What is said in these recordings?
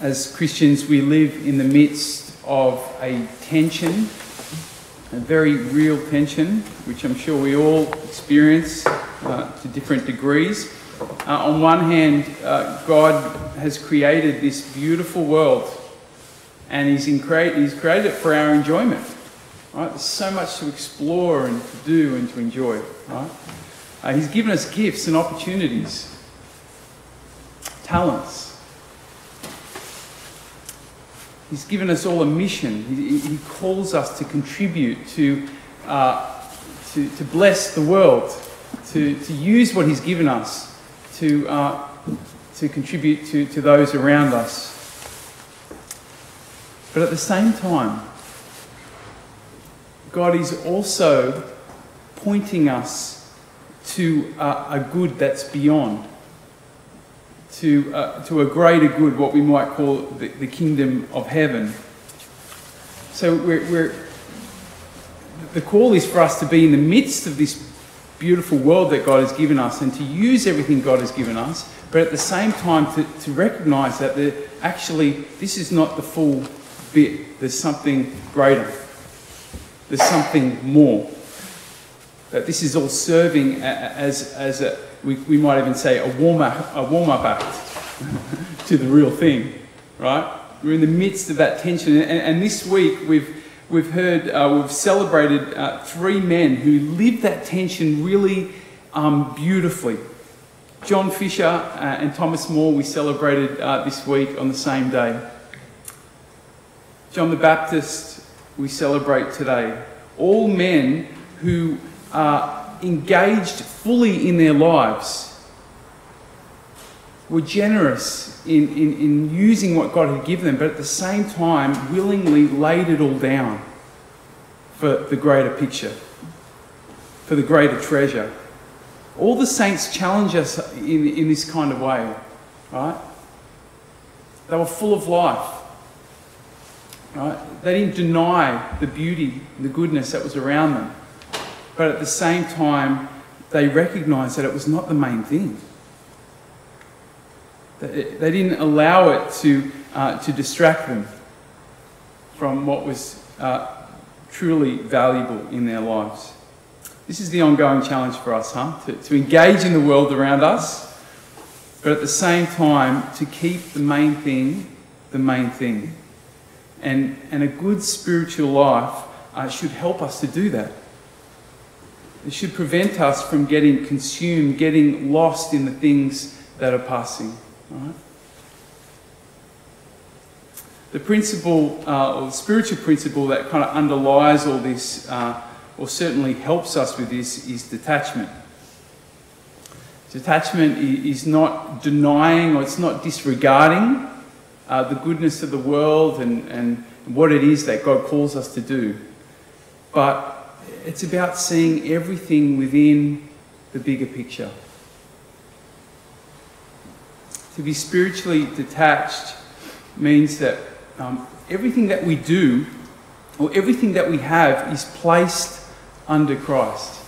as Christians, we live in the midst of a tension, a very real tension, which I'm sure we all experience uh, to different degrees. Uh, on one hand, uh, God has created this beautiful world, and he's, he's created it for our enjoyment. Right? There's so much to explore and to do and to enjoy. Right? Uh, he's given us gifts and opportunities, talents, He's given us all a mission. He, he calls us to contribute, to, uh, to, to, bless the world, to, to use what He's given us to, uh, to contribute to, to those around us. But at the same time, God is also pointing us to uh, a good that's beyond to, uh, to a greater good, what we might call the, the kingdom of heaven. So we're, we're, the call is for us to be in the midst of this beautiful world that God has given us and to use everything God has given us, but at the same time to, to recognize that the, actually this is not the full bit. There's something greater. There's something more. That this is all serving as, as a, we, we might even say a warm up, a warm up act to the real thing, right? We're in the midst of that tension. And, and this week we've, we've heard, uh, we've celebrated uh, three men who lived that tension really um, beautifully. John Fisher uh, and Thomas More, we celebrated uh, this week on the same day. John the Baptist, we celebrate today. All men who are engaged fully in their lives, were generous in, in, in using what God had given them, but at the same time willingly laid it all down for the greater picture, for the greater treasure. All the saints challenge us in, in this kind of way, right? They were full of life. Right? They didn't deny the beauty, the goodness that was around them. But at the same time, they recognized that it was not the main thing. They didn't allow it to, uh, to distract them from what was uh, truly valuable in their lives. This is the ongoing challenge for us, huh? To, to engage in the world around us, but at the same time, to keep the main thing the main thing. And, and a good spiritual life uh, should help us to do that. It should prevent us from getting consumed, getting lost in the things that are passing. Right? The principle, uh, or the spiritual principle that kind of underlies all this, uh, or certainly helps us with this, is detachment. Detachment is not denying or it's not disregarding uh, the goodness of the world and, and what it is that God calls us to do. But it's about seeing everything within the bigger picture. To be spiritually detached means that um, everything that we do or everything that we have is placed under Christ.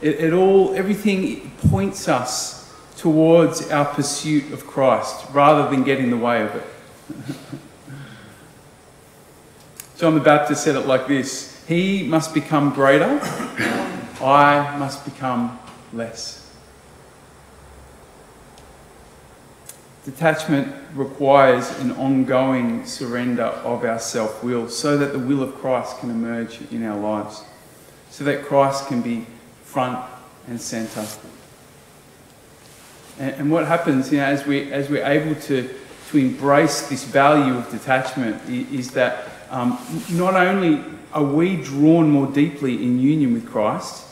It, it all, everything points us towards our pursuit of Christ rather than getting in the way of it. John the Baptist said it like this he must become greater, I must become less. Detachment requires an ongoing surrender of our self will so that the will of Christ can emerge in our lives, so that Christ can be front and centre. And, and, what happens you know, as, we, as we're able to, to embrace this value of detachment is that um, not only are we drawn more deeply in union with Christ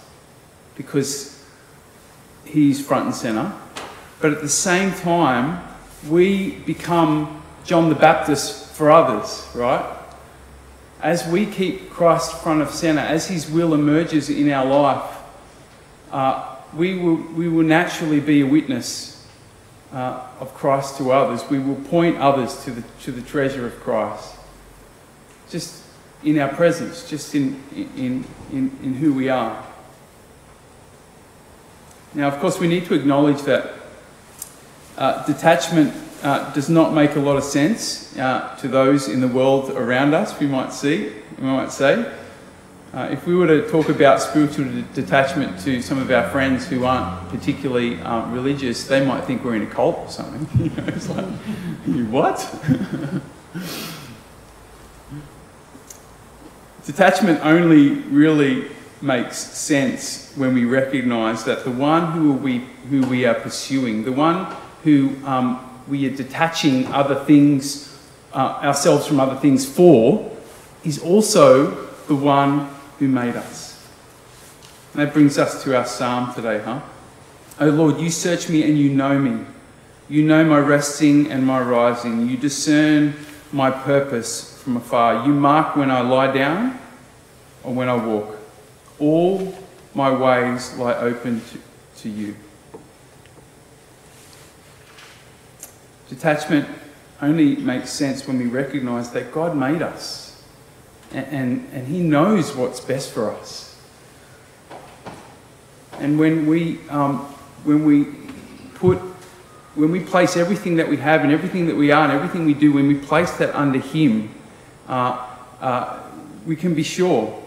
because he's front and centre, but at the same time, we become John the Baptist for others, right? As we keep Christ front of centre, as his will emerges in our life, uh, we, will, we will naturally be a witness uh, of Christ to others. We will point others to the, to the treasure of Christ. Just in our presence, just in, in, in, in who we are. Now, of course, we need to acknowledge that uh, detachment uh, does not make a lot of sense uh, to those in the world around us, we might see, we might say. Uh, if we were to talk about spiritual de- detachment to some of our friends who aren't particularly um, religious, they might think we're in a cult or something. you know, it's like, you what? Detachment only really makes sense when we recognize that the one who we, who we are pursuing, the one who um, we are detaching other things, uh, ourselves from other things for, is also the one who made us. And that brings us to our psalm today, huh? O Lord, you search me and you know me. You know my resting and my rising. You discern my purpose from afar. You mark when I lie down or when I walk. All my ways lie open to, to you. Detachment only makes sense when we recognize that God made us and, and, and He knows what's best for us. And when we, um, when we put, when we place everything that we have and everything that we are and everything we do, when we place that under Him, Uh, uh, we can be sure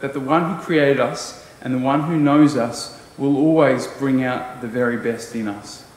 that the one who created us and the one who knows us will always bring out the very best in us.